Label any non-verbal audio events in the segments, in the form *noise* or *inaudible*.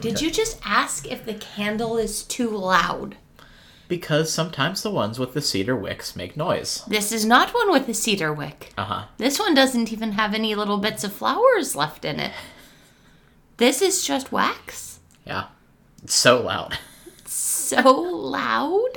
Did you just ask if the candle is too loud? Because sometimes the ones with the cedar wicks make noise. This is not one with a cedar wick. Uh huh. This one doesn't even have any little bits of flowers left in it. This is just wax. Yeah. It's so loud. *laughs* So loud.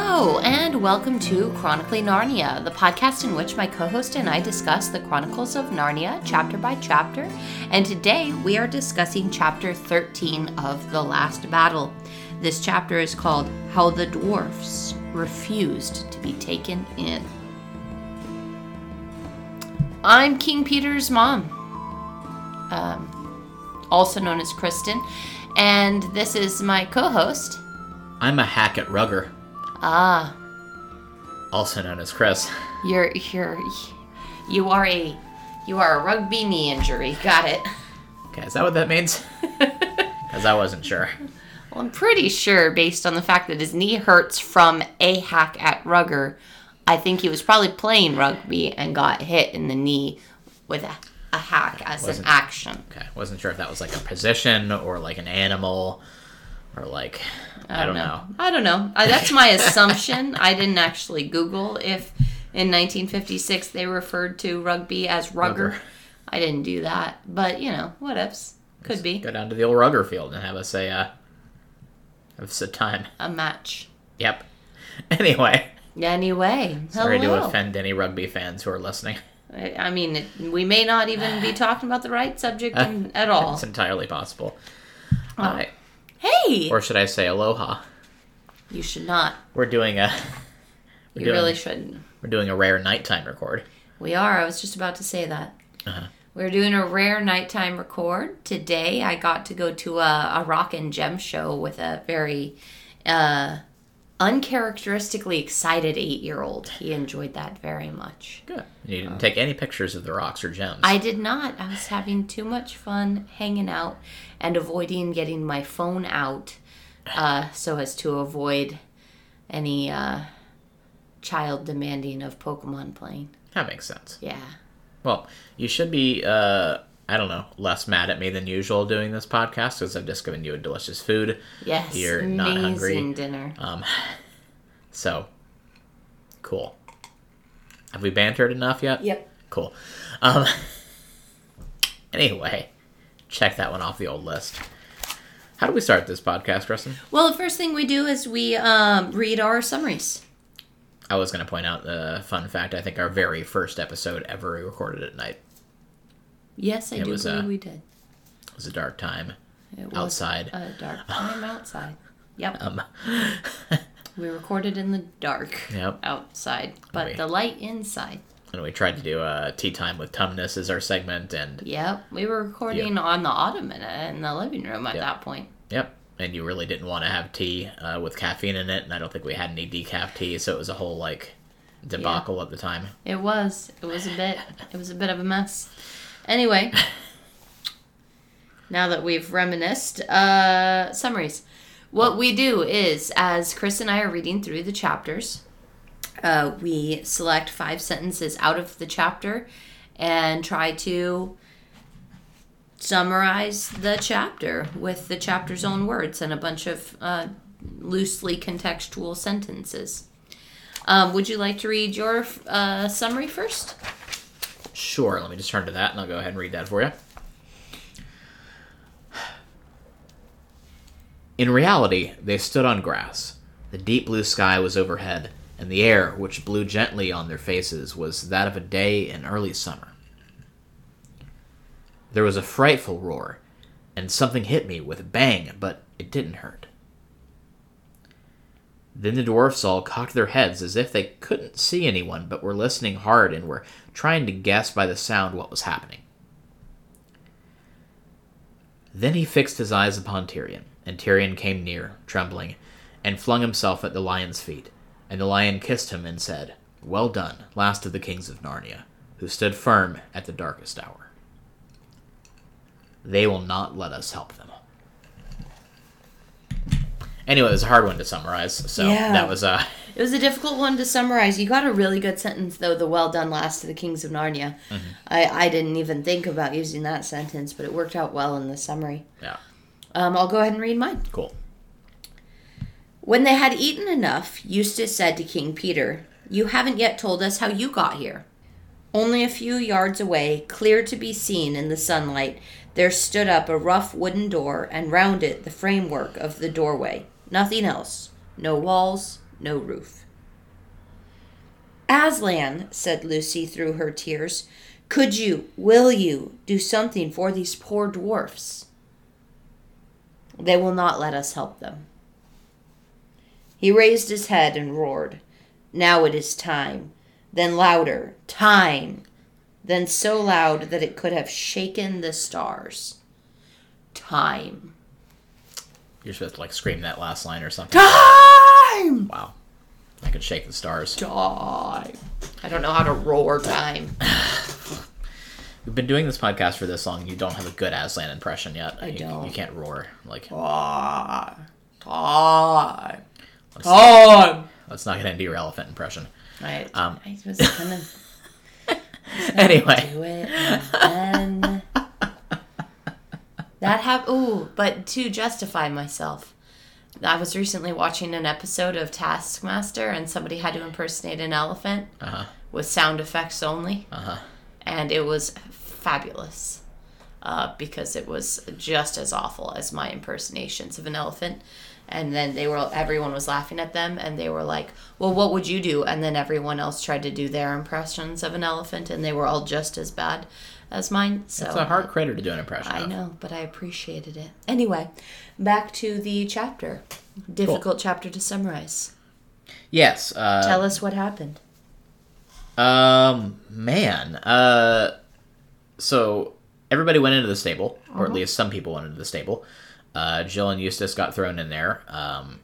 Hello, and welcome to Chronically Narnia, the podcast in which my co host and I discuss the Chronicles of Narnia chapter by chapter. And today we are discussing chapter 13 of The Last Battle. This chapter is called How the Dwarfs Refused to Be Taken In. I'm King Peter's mom, um, also known as Kristen, and this is my co host. I'm a hack at Rugger, Ah, also known as Chris. You're you're you are a you are a rugby knee injury. Got it. Okay, is that what that means? *laughs* Because I wasn't sure. Well, I'm pretty sure based on the fact that his knee hurts from a hack at rugger, I think he was probably playing rugby and got hit in the knee with a, a hack as an action. Okay, wasn't sure if that was like a position or like an animal or like I, don't know. I don't know. Uh, that's my assumption. *laughs* I didn't actually Google if in 1956 they referred to rugby as rugger. Rugger. I didn't do that, but you know, what ifs Could be Go down to the old Rugger field and have us a uh, have us a time. a match. Yep. *laughs* Anyway, Anyway, sorry to offend any rugby fans who are listening. I I mean, it, we may not even be *sighs* talking about the right subject in, at *laughs* all. It's entirely possible. Oh. Alright. Hey, Or should I say aloha? you should not. We're doing a *laughs* we're You doing, really shouldn't. we're doing a rare nighttime record. We are. I was just about to say that. Uh-huh. We're doing a rare nighttime record. Today, I got to go to a, a rock and gem show with a very uh, uncharacteristically excited eight year old. He enjoyed that very much. Good. You didn't take any pictures of the rocks or gems. I did not. I was having too much fun hanging out and avoiding getting my phone out uh, so as to avoid any uh, child demanding of Pokemon playing. that makes sense. Yeah. Well, you should be, uh, I don't know, less mad at me than usual doing this podcast because I've just given you a delicious food. Yes. You're not hungry. dinner. Um, *sighs* so, cool. Have we bantered enough yet? Yep. Cool. Um, *laughs* anyway, check that one off the old list. How do we start this podcast, Preston? Well, the first thing we do is we um, read our summaries. I was going to point out the fun fact. I think our very first episode ever recorded at night. Yes, I It do was, believe uh, we did. It was a dark time It was outside. a dark time outside. Yep. *laughs* Um, We recorded in the dark Yep. outside, but Wait. the light inside. and we tried to do a tea time with Tumnus as our segment, and Yep, we were recording on the ottoman in the living room at Yeah. that point. Yep. And you really didn't want to have tea uh, with caffeine in it, and I don't think we had any decaf tea, so it was a whole like debacle at the time. It was. It was a bit. It was a bit of a mess. Anyway, now that we've reminisced, uh, summaries. What we do is, as Chris and I are reading through the chapters, uh, we select five sentences out of the chapter and try to summarize the chapter with the chapter's own words and a bunch of uh, loosely contextual sentences. Um, would you like to read your uh, summary first? Sure. Let me just turn to that, and I'll go ahead and read that for you. In reality, they stood on grass. The deep blue sky was overhead, and the air, which blew gently on their faces, was that of a day in early summer. There was a frightful roar, and something hit me with a bang, but it didn't hurt. Then the dwarfs all cocked their heads as if they couldn't see anyone but were listening hard and were trying to guess by the sound what was happening. Then he fixed his eyes upon Tirian, and Tirian came near, trembling, and flung himself at the lion's feet. And the lion kissed him and said, Well done, last of the kings of Narnia, who stood firm at the darkest hour. They will not let us help them. Anyway, it was a hard one to summarize. So Yeah. that was uh It was a difficult one to summarize. You got a really good sentence though. The well done last to the kings of Narnia. I I didn't even think about using that sentence, but it worked out well in the summary. yeah Um, I'll go ahead and read mine. cool. When they had eaten enough, Eustace said to King Peter, You haven't yet told us how you got here. Only a few yards away, clear to be seen in the sunlight, there stood up a rough wooden door, and round it the framework of the doorway. Nothing else. No walls, no roof. Aslan, said Lucy through her tears, could you, will you, do something for these poor dwarfs? They will not let us help them. He raised his head and roared. Now it is time. Then louder. Time. Then so loud that it could have shaken the stars. Time. You're supposed to like scream that last line or something. Time! Wow. I could shake the stars. Time. I don't know how to roar time. *sighs* We've been doing this podcast for this long. You don't have a good Aslan impression yet. I you, don't. You can't roar. Like Time. Time. let's, Time. let's not get into your elephant impression. I, Um. I was gonna *laughs* Anyway, do it and then that happened. Ooh, but to justify myself, I was recently watching an episode of Taskmaster, and somebody had to impersonate an elephant uh huh, with sound effects only, uh huh. and it was fabulous. Uh, because it was just as awful as my impersonations of an elephant, and then they were everyone was laughing at them, and they were like, "Well, what would you do?" And then everyone else tried to do their impressions of an elephant, and they were all just as bad as mine. So It's a hard critter to do an impression I of. know, but I appreciated it. Anyway, back to the chapter. Difficult chapter to summarize. Yes. Uh, Tell us what happened. Um, man. Uh, so everybody went into the stable, or at least some people went into the stable. Uh, Jill and Eustace got thrown in there. Um,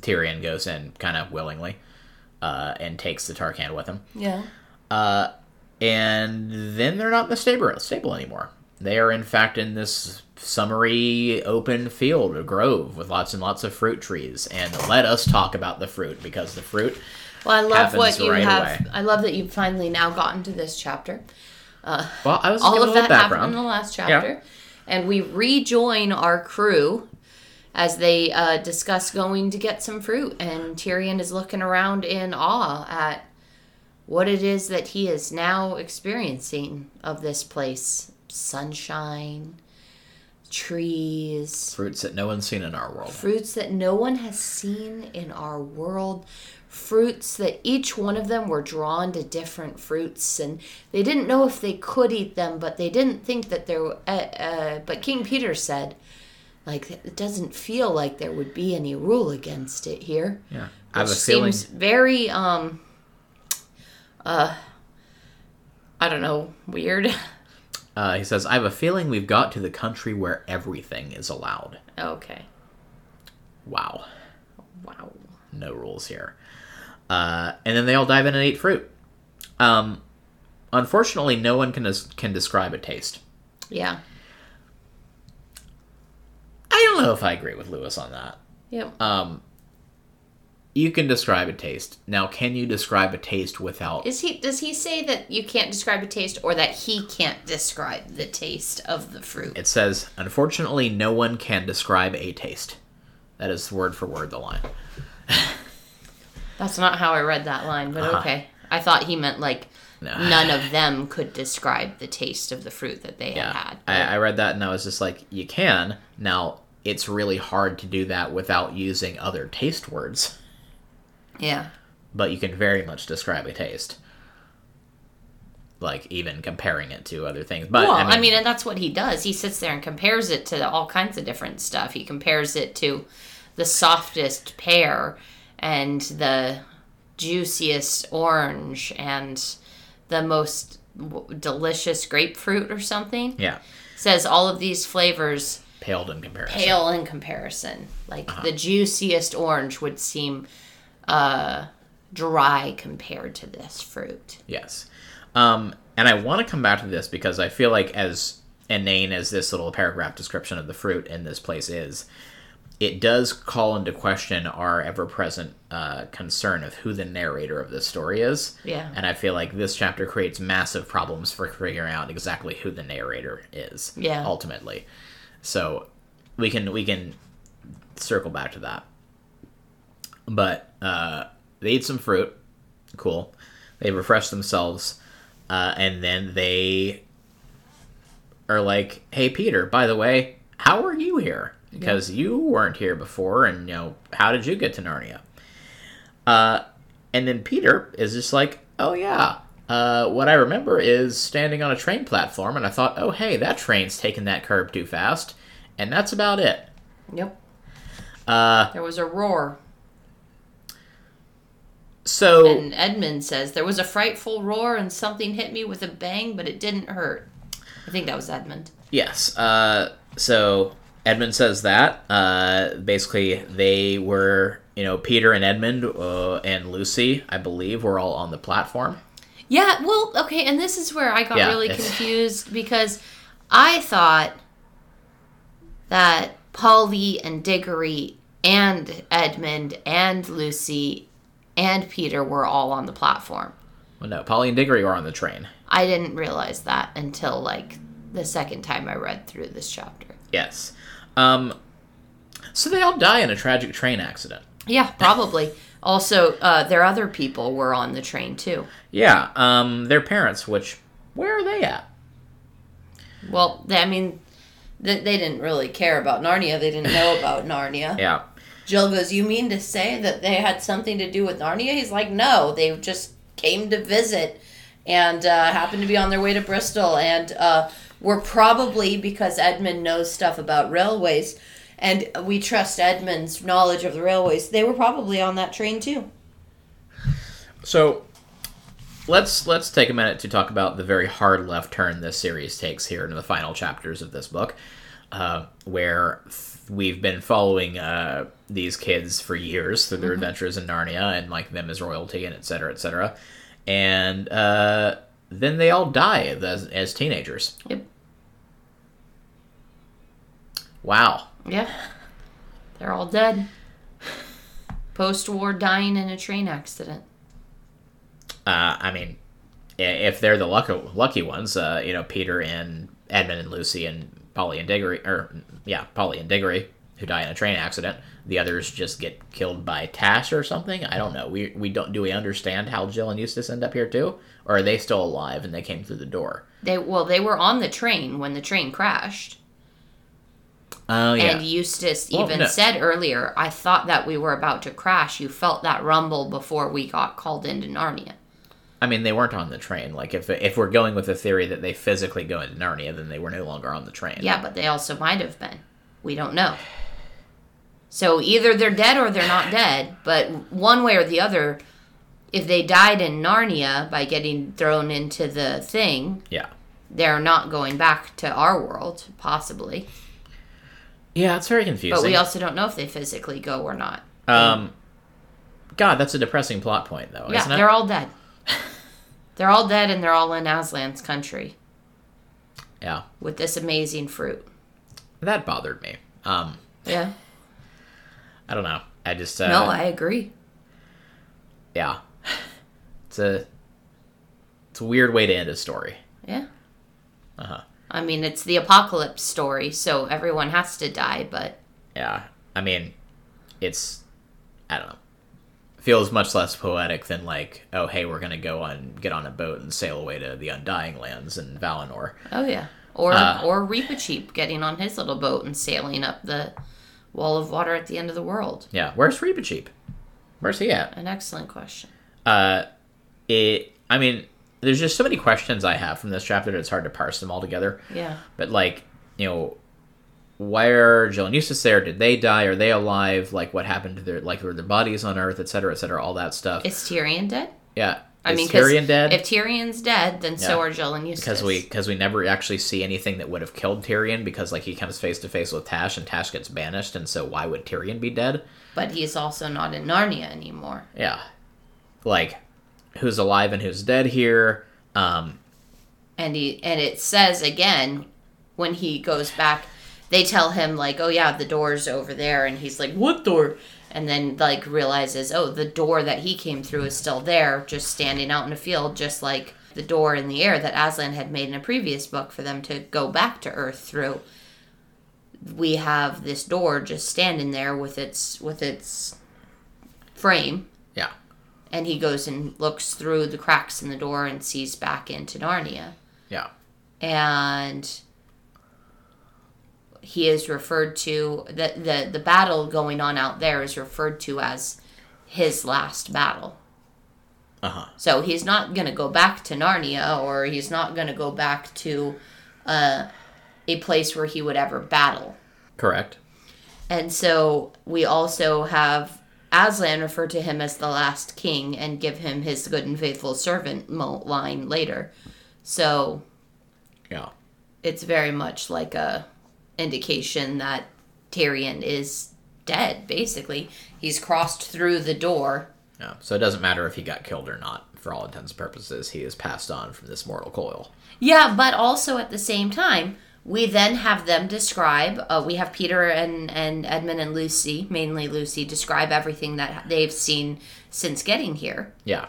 Tirian goes in kind of willingly, uh, and takes the Tarkaan with him. Yeah. Uh, and then they're not in the stable, stable anymore. They are, in fact, in this summery open field, a grove with lots and lots of fruit trees. And let us talk about the fruit because the fruit. Well, I love what you right have. away. I love that you've finally now gotten to this chapter. Well, I was All of that happened in the last chapter, and we rejoin our crew as they uh, discuss going to get some fruit. And Tirian is looking around in awe at what it is that he is now experiencing of this place: sunshine, trees, Fruits that no one's seen in our world. fruits that no one has seen in our world fruits that each one of them were drawn to different fruits and they didn't know if they could eat them but they didn't think that there uh, uh, but king peter said like it doesn't feel like there would be any rule against it here Yeah. I have a feeling. seems very um uh i don't know weird *laughs* Uh, he says, I have a feeling we've got to the country where everything is allowed. okay Wow. wow No rules here. Uh, and then they all dive in and eat fruit. Um, unfortunately, no one can, des- can describe a taste. yeah I don't know if I agree with Lewis on that. yep Um, you can describe a taste. Now, can you describe a taste without. Is he does he say that you can't describe a taste or that he can't describe the taste of the fruit? It says, unfortunately, no one can describe a taste. That is word for word the line. *laughs* That's not how I read that line, but Uh-huh. okay. I thought he meant like No. none of them could describe the taste of the fruit that they Yeah. had I, had. I read that and I was just like, you can. Now, it's really hard to do that without using other taste words, yeah. but you can very much describe a taste. Like, even comparing it to other things. But, well, I mean, and that's what he does. He sits there and compares it to all kinds of different stuff. He compares it to the softest pear and the juiciest orange and the most w- delicious grapefruit or something. yeah, Says all of these flavors paled in comparison. pale in comparison. Like Uh-huh. the juiciest orange would seem uh, dry compared to this fruit. Yes. Um, and I want to come back to this because I feel like as inane as this little paragraph description of the fruit in this place is, it does call into question our ever-present uh, concern of who the narrator of this story is. Yeah. And I feel like this chapter creates massive problems for figuring out exactly who the narrator is. Yeah. Ultimately, so we can we can circle back to that. But uh, they eat some fruit. Cool. They refresh themselves, uh, and then they are like, "Hey, Peter. By the way, how are you here? Because you weren't here before, and you know, how did you get to Narnia?" Uh, and then Peter is just like, "Oh yeah." Uh, what I remember is standing on a train platform, and I thought, "Oh hey, that train's taking that curb too fast," and that's about it. Yep. Uh, There was a roar. so And Edmund says, There was a frightful roar and something hit me with a bang, but it didn't hurt. I think that was Edmund. Yes. Uh, so Edmund says that. Uh, basically, they were, you know, Peter and Edmund uh, and Lucy, I believe, were all on the platform. Yeah, well, okay, and this is where I got Yeah, really it's- confused because I thought that Polly and Diggory and Edmund and Lucy and Peter were all on the platform. Well, no, Polly and Diggory were on the train. I didn't realize that until like the second time I read through this chapter. Yes. Um, so they all die in a tragic train accident. Yeah, probably. also, uh, their other people were on the train too. Yeah. Um, their parents, which where are they at? Well, they, I mean, they, they didn't really care about Narnia. They didn't know *laughs* about Narnia. Yeah. Jill goes, You mean to say that they had something to do with Narnia? He's like, No, they just came to visit and uh, happened to be on their way to Bristol and uh, were probably, because Edmund knows stuff about railways and we trust Edmund's knowledge of the railways, they were probably on that train too. So let's let's take a minute to talk about the very hard left turn this series takes here in the final chapters of this book, uh, where th- we've been following uh, these kids for years through their adventures in Narnia and like them as royalty and et cetera, et cetera, and uh, then they all die as, as teenagers. Yep. Wow. Yeah. They're all dead. Post war dying in a train accident. Uh, I mean, if they're the lucky, lucky ones, uh, you know, Peter and Edmund and Lucy and Polly and Diggory, or yeah, Polly and Diggory, who die in a train accident. The others just get killed by Tash or something. I don't know. We we don't do we understand how Jill and Eustace end up here too, or are they still alive and they came through the door? They well, they were on the train when the train crashed. Oh yeah, And Eustace Well, even no. said earlier, I thought that we were about to crash. You felt that rumble before we got called into Narnia. I mean they weren't on the train. Like if if we're going with the theory that they physically go into Narnia, then they were no longer on the train. Yeah, but they also might have been. We don't know. So either they're dead or they're not dead, but one way or the other, if they died in Narnia by getting thrown into the thing, yeah, they're not going back to our world, possibly. Yeah. It's very confusing. But we also don't know if they physically go or not. um, God, that's a depressing plot point though, Yeah, isn't it? they're all dead. *laughs* they're all dead and they're all in Aslan's country yeah. with this amazing fruit. That bothered me. Um, Yeah. I don't know. I just uh, no, I agree. yeah. It's a it's a weird way to end a story. Yeah. Uh huh. I mean, it's the apocalypse story, so everyone has to die, but Yeah. I mean, it's I don't know. Feels much less poetic than like, oh hey, we're gonna go on get on a boat and sail away to the Undying Lands in Valinor. oh yeah. Or Uh. or Reepicheep getting on his little boat and sailing up the wall of water at the end of the world. Yeah. Where's Reepicheep? Where's he at? An excellent question. Uh, it. I mean, there's just so many questions I have from this chapter that it's hard to parse them all together. Yeah. But like, you know, why are Jill and Eustace there? Did they die? Are they alive? Like, what happened to their like were their bodies on Earth, et cetera, et cetera, all that stuff. Is Tirian dead? yeah, I is mean, Tirian dead? If Tirian's dead, then so are Jill and Eustace. because we because we never actually see anything that would have killed Tirian because like he comes face to face with Tash and Tash gets banished, and so why would Tirian be dead? But he's also not in Narnia anymore. Yeah, like who's alive and who's dead here? Um, and he and it says again when he goes back they tell him like, "Oh yeah, the door's over there," and he's like, "What door?" And then like realizes, "Oh, the door that he came through is still there, just standing out in a field, just like the door in the air that Aslan had made in a previous book for them to go back to Earth through." We have this door just standing there with its with its frame, Yeah. And he goes and looks through the cracks in the door and sees back into Narnia Yeah. and he is referred to the, the the battle going on out there is referred to as his last battle Uh huh. so he's not going to go back to narnia or he's not going to go back to uh, a place where he would ever battle Correct. and so we also have Aslan refer to him as the last king and give him his good and faithful servant line later. So Yeah. it's very much like a indication that Tirian is dead basically he's crossed through the door Yeah. So it doesn't matter if he got killed or not. For all intents and purposes, he is passed on from this mortal coil. yeah but also at the same time we then have them describe uh, we have peter and, and edmund and lucy mainly lucy describe everything that they've seen since getting here Yeah.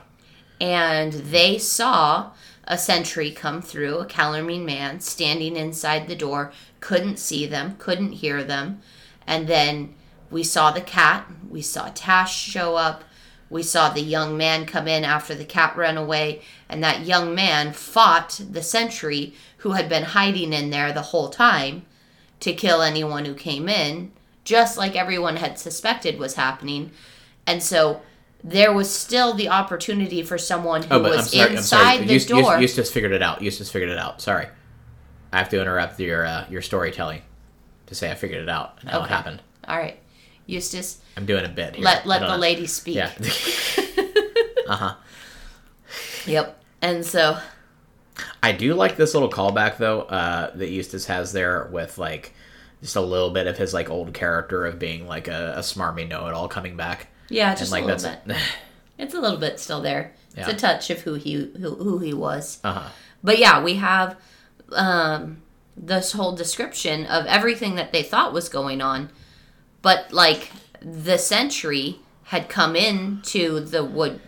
and they saw a sentry come through, a Calormene man standing inside the door, couldn't see them, couldn't hear them. And then we saw the cat, we saw Tash show up, we saw the young man come in after the cat ran away, and that young man fought the sentry who had been hiding in there the whole time to kill anyone who came in, just like everyone had suspected was happening. And so there was still the opportunity for someone who Oh, was sorry. Inside sorry. the door. Eustace figured it out. Eustace figured it out. Sorry. I have to interrupt your uh, your storytelling to say I figured it out and how it happened. All right, Eustace, I'm doing a bit here. let let the know. lady speak. Yeah. *laughs* *laughs* uh huh. Yep. And so, I do like this little callback though uh, that Eustace has there with like just a little bit of his like old character of being like a, a smarmy know-it-all coming back. yeah, And just like a little that's bit. *laughs* It's a little bit still there. Yeah. It's a touch of who he who, who he was. uh huh. But yeah, we have um, this whole description of everything that they thought was going on, but like the sentry had come in to the wood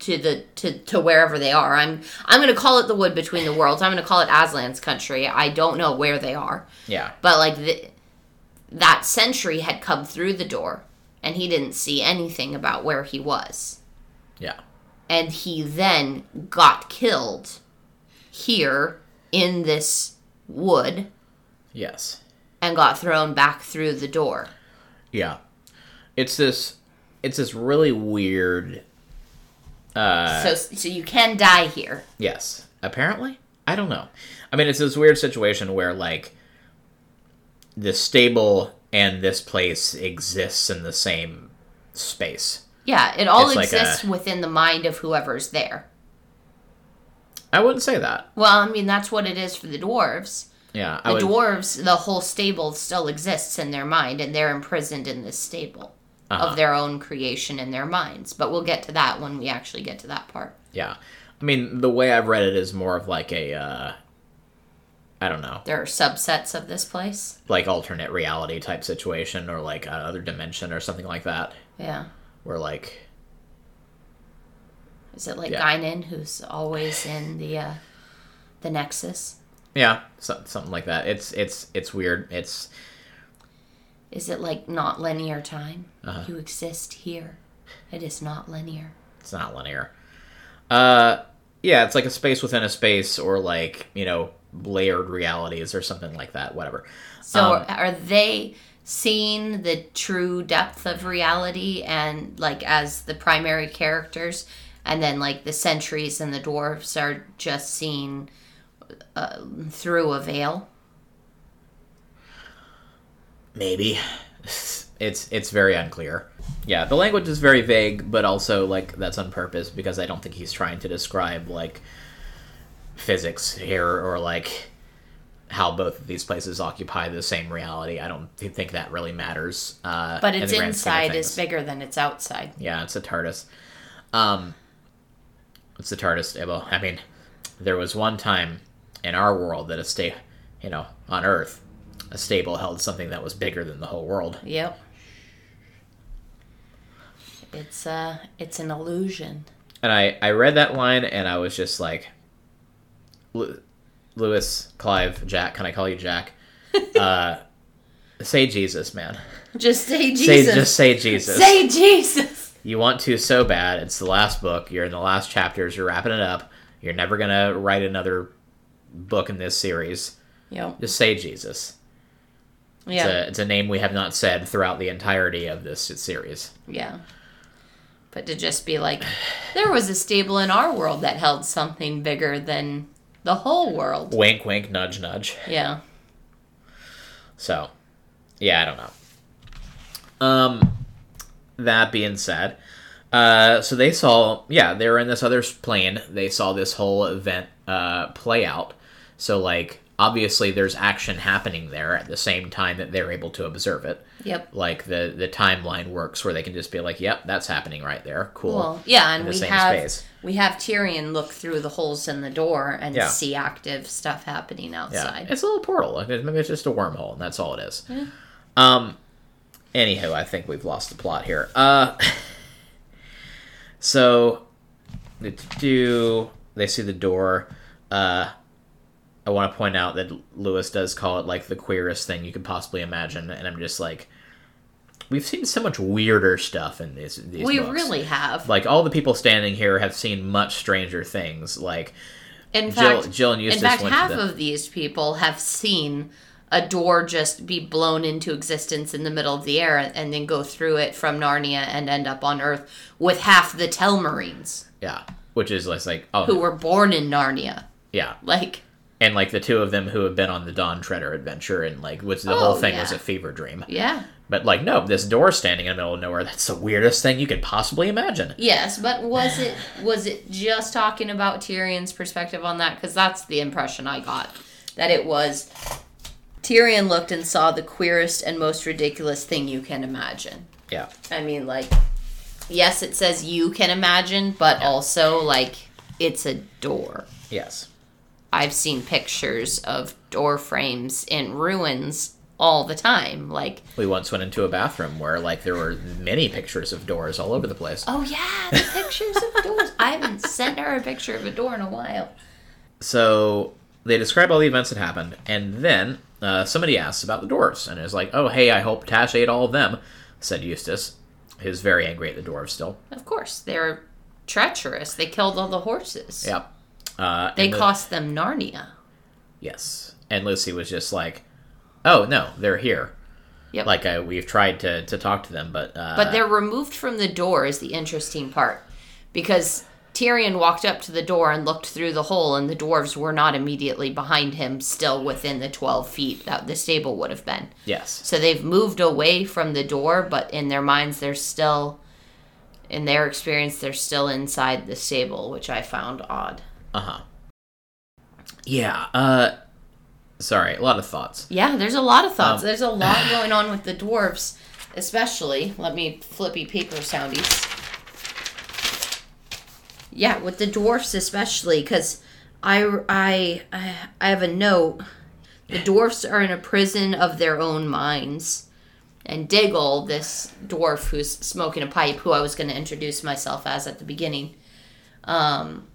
to the to, to wherever they are. I'm I'm gonna call it the wood between the worlds. I'm gonna call it Aslan's country. I don't know where they are, Yeah. but like the, that sentry had come through the door, and he didn't see anything about where he was Yeah. and he then got killed here in this wood Yes. and got thrown back through the door. Yeah. It's this. It's this really weird. Uh, so so you can die here. Yes. Apparently? I don't know. I mean, it's this weird situation where, like, the stable and this place exists in the same space. Yeah, it all It's like exists a- within the mind of whoever's there. I wouldn't say that. Well, I mean that's what it is for the dwarves. Yeah. I The would, dwarves, the whole stable still exists in their mind, and they're imprisoned in this stable Uh-huh. of their own creation in their minds. But we'll get to that when we actually get to that part. Yeah. I mean, the way I've read it is more of like a, uh, I don't know, There are subsets of this place. like alternate reality type situation or like another dimension or something like that. Yeah. Where, like, Is it like Yeah. Guinan, who's always in the uh, the Nexus? yeah, so, something like that. It's, it's, it's weird. It's, Is it like not linear time? Uh-huh. You exist here. It is not linear. it's not linear. Uh, yeah, it's like a space within a space or like, you know, layered realities or something like that, whatever. So Um, are they seeing the true depth of reality and like as the primary characters, and then like the sentries and the dwarves are just seen uh, through a veil? Maybe. It's it's very unclear. Yeah, the language is very vague, but also like that's on purpose because I don't think he's trying to describe like physics here or like how both of these places occupy the same reality. I don't think that really matters. Uh, But its the grand scheme of inside is bigger than its outside. Yeah, it's a TARDIS. Um, it's the TARDIS. Well, I mean, there was one time in our world that a stay, you know, on Earth, a stable held something that was bigger than the whole world. Yep. It's uh it's an illusion. And I, I read that line and I was just like, Lewis, Clive, Jack, can I call you Jack? *laughs* uh, say Jesus, man. Just say Say Jesus. just say Jesus. Say Jesus. you want to so bad. It's the last book. You're in the last chapters. You're wrapping it up. You're never gonna write another book in this series. Yep. Just say Jesus. It's, Yeah. a, it's a name we have not said throughout the entirety of this series. Yeah. But to just be like, there was a stable in our world that held something bigger than the whole world. Wink, wink, nudge, nudge. Yeah. So, yeah, I don't know. Um, that being said, uh, so they saw, yeah, they were in this other plane. They saw this whole event uh, play out. So, like, obviously, there's action happening there at the same time that they're able to observe it. Yep. Like the the timeline works, where they can just be like, "Yep, that's happening right there. Cool." Well, yeah, and we have space. we have Tirian look through the holes in the door and Yeah. see active stuff happening Yeah, outside. it's a little portal. Like, Maybe it's just a wormhole, and that's all it is. Um. Anywho, I think we've lost the plot here. Uh. *laughs* so, they do they see the door? Uh. I want to point out that Lewis does call it like the queerest thing you could possibly imagine, and I'm just like, we've seen so much weirder stuff in these these we books. really have. like all the people standing here have seen much stranger things. Like In Jill- fact, Jill and Eustace in fact, half the- of these people have seen a door just be blown into existence in the middle of the air and then go through it from Narnia and end up on Earth with half the Telmarines yeah, which is less like oh who were born in Narnia. yeah, Like, and like the two of them who have been on the Dawn Treader adventure and like which the Oh, whole thing was a fever dream. yeah. But like no, this door standing in the middle of nowhere, that's the weirdest thing you could possibly imagine. Yes, but was it was it just talking about Tirian's perspective on that? Because that's the impression I got. That it was Tirian looked and saw the queerest and most ridiculous thing you can imagine. Yeah. I mean, like, yes, it says you can imagine, but also like it's a door. Yes. I've seen pictures of door frames in ruins all the time. Like, We once went into a bathroom where like there were many pictures of doors all over the place. oh yeah, the pictures of doors. I haven't sent her a picture of a door in a while. So they describe all the events that happened, and then uh, somebody asks about the dwarves, and is like, "Oh, hey, I hope Tash ate all of them," said Eustace. He's very angry at the dwarves still. Of course, they're treacherous. They killed all the horses. Yep. Uh, They cost them Narnia. yes, and Lucy was just like, "Oh no, they're here." Yep. Like uh, we've tried to, to talk to them, but uh, But they're removed from the door is the interesting part. Because Tirian walked up to the door and looked through the hole, and the dwarves were not immediately behind him, still within the 12 feet that the stable would have been. yes, So they've moved away from the door, but in their minds, they're still, in their experience, they're still inside the stable, which I found odd. Uh huh, yeah. Uh, sorry, a lot of thoughts. Yeah, there's a lot of thoughts. Um, there's a lot *sighs* going on with the dwarves, especially. Let me flippy paper soundies. Yeah, with the dwarfs especially, because I, I I have a note. The dwarfs are in a prison of their own minds, and Diggle, this dwarf who's smoking a pipe, who I was going to introduce myself as at the beginning, um,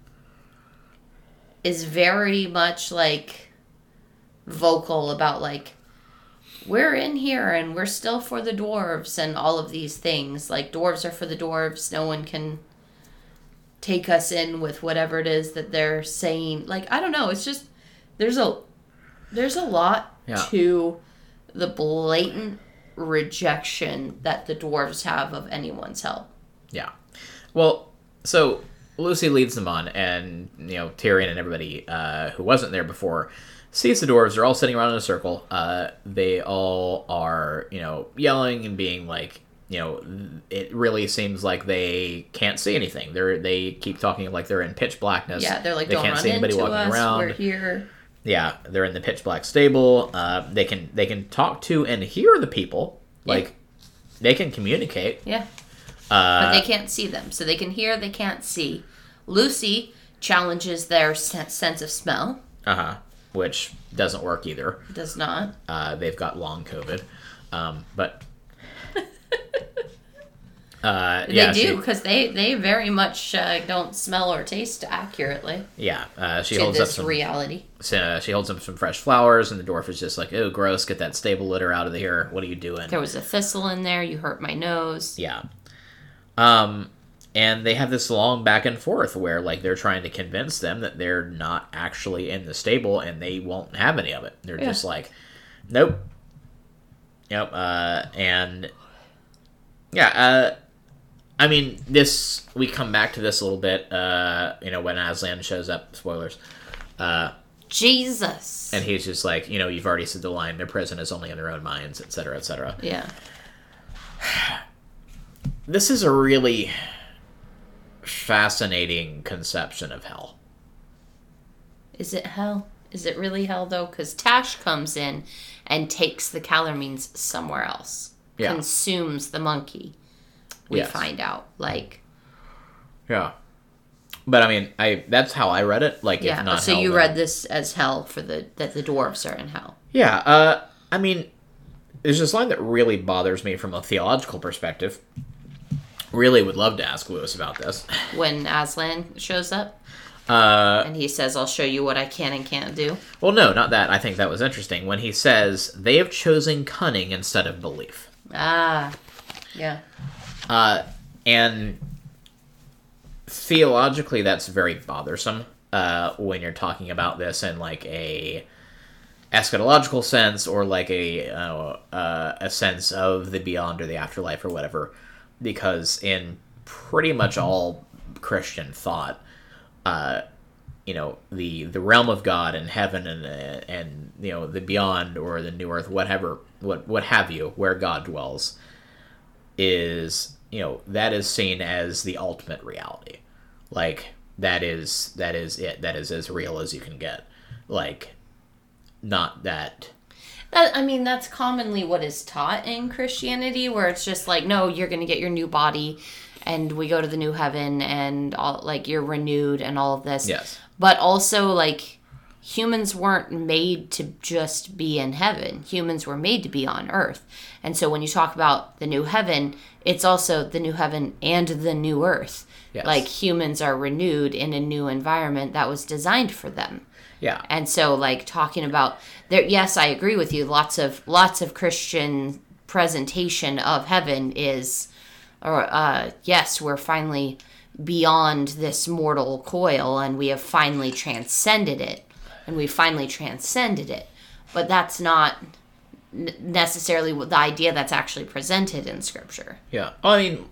is very much like vocal about like we're in here and we're still for the dwarves and all of these things. Like dwarves are for the dwarves. No one can take us in with whatever it is that they're saying. Like i don't know. It's just there's a there's a lot Yeah. to the blatant rejection that the dwarves have of anyone's help. Yeah. Well, so Lucy leads them on, and you know Tirian and everybody uh, who wasn't there before sees the dwarves. They're all sitting around in a circle. Uh, they all are, you know, yelling and being like, you know, it really seems like they can't see anything. They're they keep talking like they're in pitch blackness. yeah they're like they don't can't run see anybody into walking us around. we're here Yeah, they're in the pitch black stable. Uh, they can they can talk to and hear the people. Yeah. Like they can communicate. yeah Uh, but they can't see them. So they can hear, they can't see. Lucy challenges their sense of smell. uh huh. which doesn't work either. Does not. Uh, they've got long COVID, um, but *laughs* uh, They yeah, do because they they very much uh, don't smell or taste accurately yeah, uh, she holds up some. reality. so she holds up some fresh flowers, and the dwarf is just like, "Oh, gross! Get that stable litter out of here! What are you doing?" There was a thistle in there. You hurt my nose. Yeah. Um, and they have this long back and forth where like they're trying to convince them that they're not actually in the stable and they won't have any of it. They're Yeah. just like, nope. Yep. Uh, and yeah. Uh, I mean, this we come back to this a little bit. Uh, you know, when Aslan shows up. Spoilers. Uh, Jesus. and he's just like, you know, you've already said the line. Their prison is only in their own minds, etc., cetera, etc. Cetera. yeah. *sighs* *sighs* *sighs* this is a really fascinating conception of hell. Is it hell? Is it really hell though? Because Tash comes in and takes the Calormenes somewhere else. Yeah. Consumes the monkey. We Yes. find out. Like, Yeah. But I mean, I that's how I read it. Like, if yeah. not So hell, you then- read this as hell for the that the dwarves are in hell. Yeah. Uh, I mean, there's this line that really bothers me from a theological perspective. Really would love to ask Lewis about this. When Aslan shows up Uh, and he says, "I'll show you what I can and can't do." well, no, not that. I think that was interesting when he says they have chosen cunning instead of belief. Ah. Yeah. Uh, and theologically, that's very bothersome uh, when you're talking about this in like a eschatological sense or like a uh, uh, a sense of the beyond or the afterlife or whatever, because in pretty much all Christian thought, uh, you know the the realm of God and heaven and uh, and you know the beyond or the new earth, whatever, what what have you, where God dwells is you know that is seen as the ultimate reality. Like that is that is it. That is as real as you can get. Like not that That, I mean, that's commonly what is taught in Christianity, where it's just like, no, you're going to get your new body, and we go to the new heaven, and all like you're renewed, and all of this. yes But also, like, humans weren't made to just be in heaven. Humans were made to be on earth. And so when you talk about the new heaven, it's also the new heaven and the new earth. Yes. Like humans are renewed in a new environment that was designed for them. Yeah And so like talking about there yes, I agree with you. Lots of lots of Christian presentation of heaven is or uh yes, we're finally beyond this mortal coil and we have finally transcended it and we finally transcended it. But that's not necessarily the idea that's actually presented in scripture. yeah i mean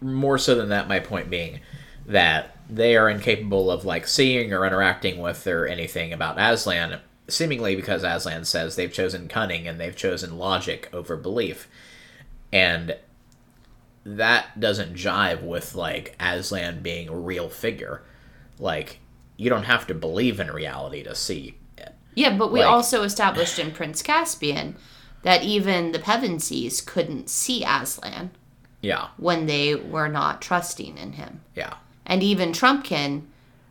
more so than that my point being that they are incapable of like seeing or interacting with or anything about aslan seemingly because aslan says they've chosen cunning and they've chosen logic over belief and that doesn't jive with like Aslan being a real figure. Like you don't have to believe in reality to see it. Yeah, but we Like- also established in Prince Caspian that even the Pevensies couldn't see Aslan. Yeah, when they were not trusting in him. yeah, And even Trumpkin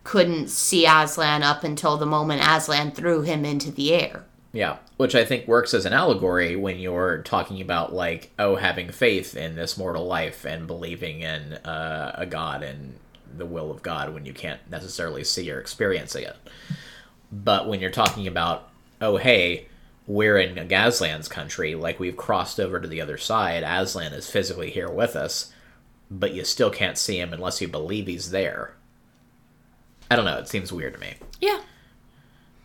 couldn't see Aslan up until the moment Aslan threw him into the air. yeah. Which I think works as an allegory when you're talking about like oh having faith in this mortal life and believing in uh, a god and the will of God when you can't necessarily see or experience it. But when you're talking about oh hey we're in Gazlan's country, like we've crossed over to the other side. Aslan is physically here with us, but you still can't see him unless you believe he's there. I don't know. It seems weird to me. Yeah.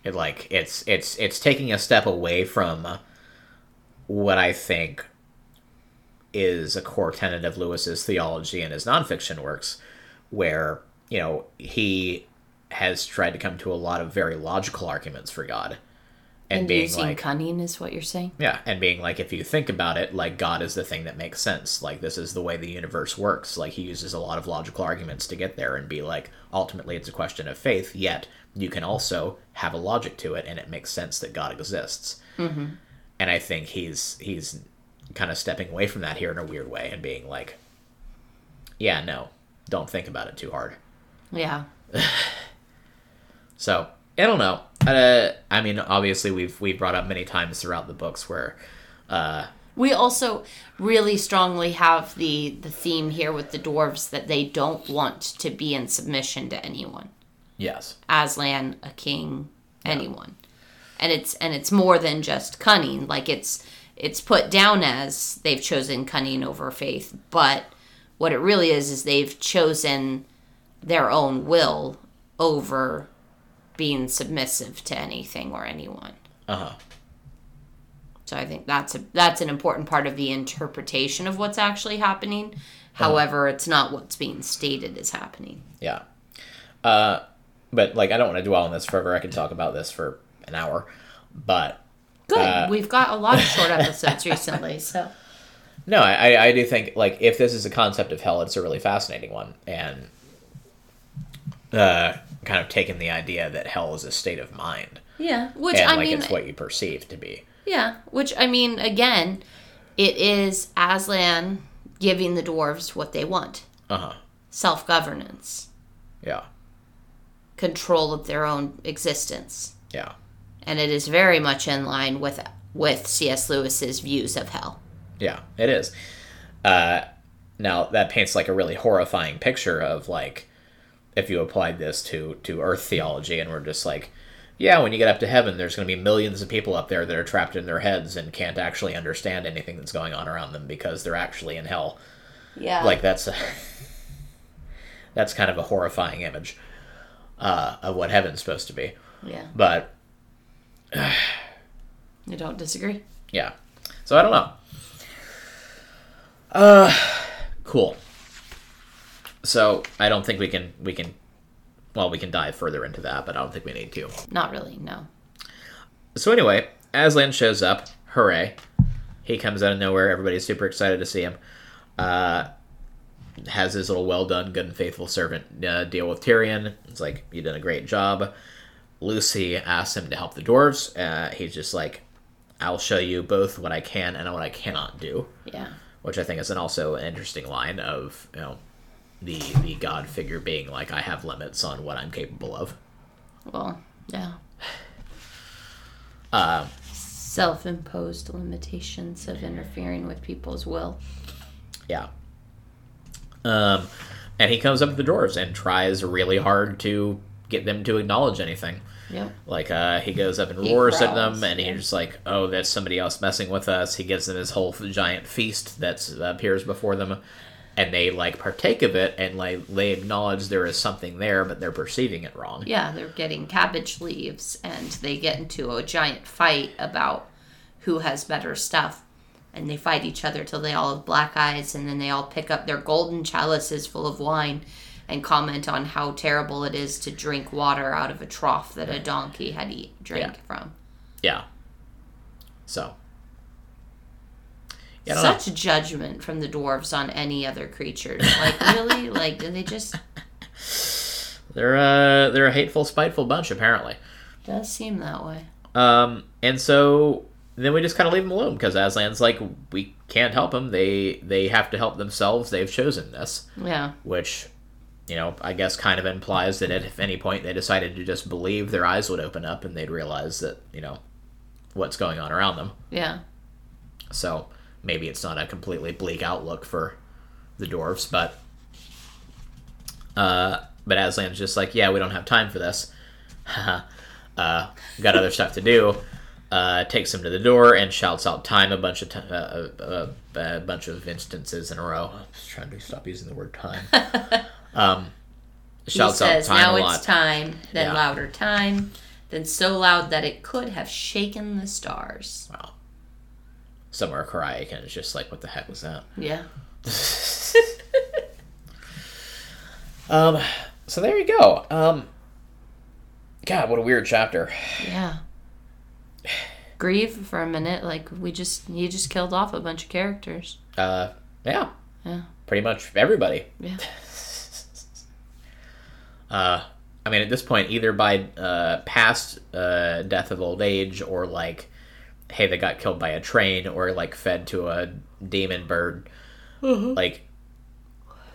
It like it's it's it's taking a step away from what I think is a core tenet of Lewis's theology and his nonfiction works, where you know he has tried to come to a lot of very logical arguments for God, and, And, being using like cunning is what you're saying? yeah, and being like, if you think about it, like God is the thing that makes sense. Like this is the way the universe works. Like he uses a lot of logical arguments to get there, and be like, ultimately, it's a question of faith. Yet you can also have a logic to it, and it makes sense that God exists. Mm-hmm. And I think he's he's kind of stepping away from that here in a weird way, and being like, yeah, no, don't think about it too hard. Yeah. *laughs* So I don't know. Uh, I mean, obviously we've we've brought up many times throughout the books where uh, We also really strongly have the the theme here with the dwarves that they don't want to be in submission to anyone. yes, Aslan, a king, anyone. And it's and it's more than just cunning. Like it's it's put down as they've chosen cunning over faith, but what it really is is they've chosen their own will over being submissive to anything or anyone. uh huh, So I think that's a that's an important part of the interpretation of what's actually happening. However, it's not what's being stated is happening. yeah. Uh, but like, I don't want to dwell on this forever. I can talk about this for an hour, but Good. Uh, We've got a lot of short episodes recently, *laughs* so No, I, I do think like if this is a concept of hell, it's a really fascinating one, and uh, kind of taking the idea that hell is a state of mind, yeah. Which and I like mean, it's what you perceive to be. yeah. Which I mean, again, it is Aslan giving the dwarves what they want: Uh huh. self governance, Yeah. control of their own existence, Yeah. and it is very much in line with with C.S. Lewis's views of hell. Yeah. It is. Uh, now that paints like a really horrifying picture of like if you applied this to to Earth theology, and we're just like. Yeah, when you get up to heaven, there's going to be millions of people up there that are trapped in their heads and can't actually understand anything that's going on around them because they're actually in hell. Yeah. like that's a, *laughs* that's kind of a horrifying image uh, of what heaven's supposed to be yeah. but You don't disagree? yeah so i don't know uh cool so i don't think we can we can well we can dive further into that but i don't think we need to Not really. No. so anyway aslan shows up hooray he comes out of nowhere everybody's super excited to see him uh has his little well done good and faithful servant uh, deal with Tirian it's like you done a great job lucy asks him to help the dwarves uh, he's just like i'll show you both what i can and what i cannot do Yeah. which i think is an also an interesting line of you know the the god figure being like i have limits on what i'm capable of Well, yeah. uh, Self-imposed limitations of interfering with people's will. Yeah. Um, and he comes up to the doors and tries really hard to get them to acknowledge anything. Yep. Like uh, he goes up and He roars at them, and yeah. he's just like, "Oh, that's somebody else messing with us." He gives them his whole giant feast that appears before them, and they like partake of it, and like they acknowledge there is something there, but they're perceiving it wrong. Yeah, they're getting cabbage leaves and they get into a giant fight about who has better stuff. And they fight each other till they all have black eyes and then they all pick up their golden chalices full of wine and comment on how terrible it is to drink water out of a trough that a donkey had eat drank Yeah. from. Yeah. So. I know. Such judgment from the dwarves on any other creatures. Like really? *laughs* like do they just They're uh they're a hateful, spiteful bunch apparently. does seem that way. Um, and so then we just kind of leave them alone because Aslan's like, we can't help them. They they have to help themselves. They've chosen this, Yeah. which, you know, I guess kind of implies that at any point they decided to just believe, their eyes would open up and they'd realize that you know what's going on around them. Yeah. So maybe it's not a completely bleak outlook for the dwarves, but uh, but Aslan's just like, yeah, we don't have time for this. *laughs* uh, got other stuff to do. Uh, takes him to the door and shouts out time a bunch of ti- uh, uh, uh, a bunch of instances in a row. I was trying to stop using the word time. *laughs* um, shouts he says, out time now a it's lot. time, then Yeah. louder time, then so loud that it could have shaken the stars. Wow. Somewhere Karaikan it's just like, what the heck was that? Yeah. *laughs* Um, so there you go. Um, God, what a weird chapter. Yeah. Grieve for a minute, like we just you just killed off a bunch of characters. Uh, yeah, Yeah. pretty much everybody. Yeah. *laughs* Uh, I mean, at this point, either by uh, past uh, death of old age, or like, hey, they got killed by a train, or like fed to a demon bird. Like,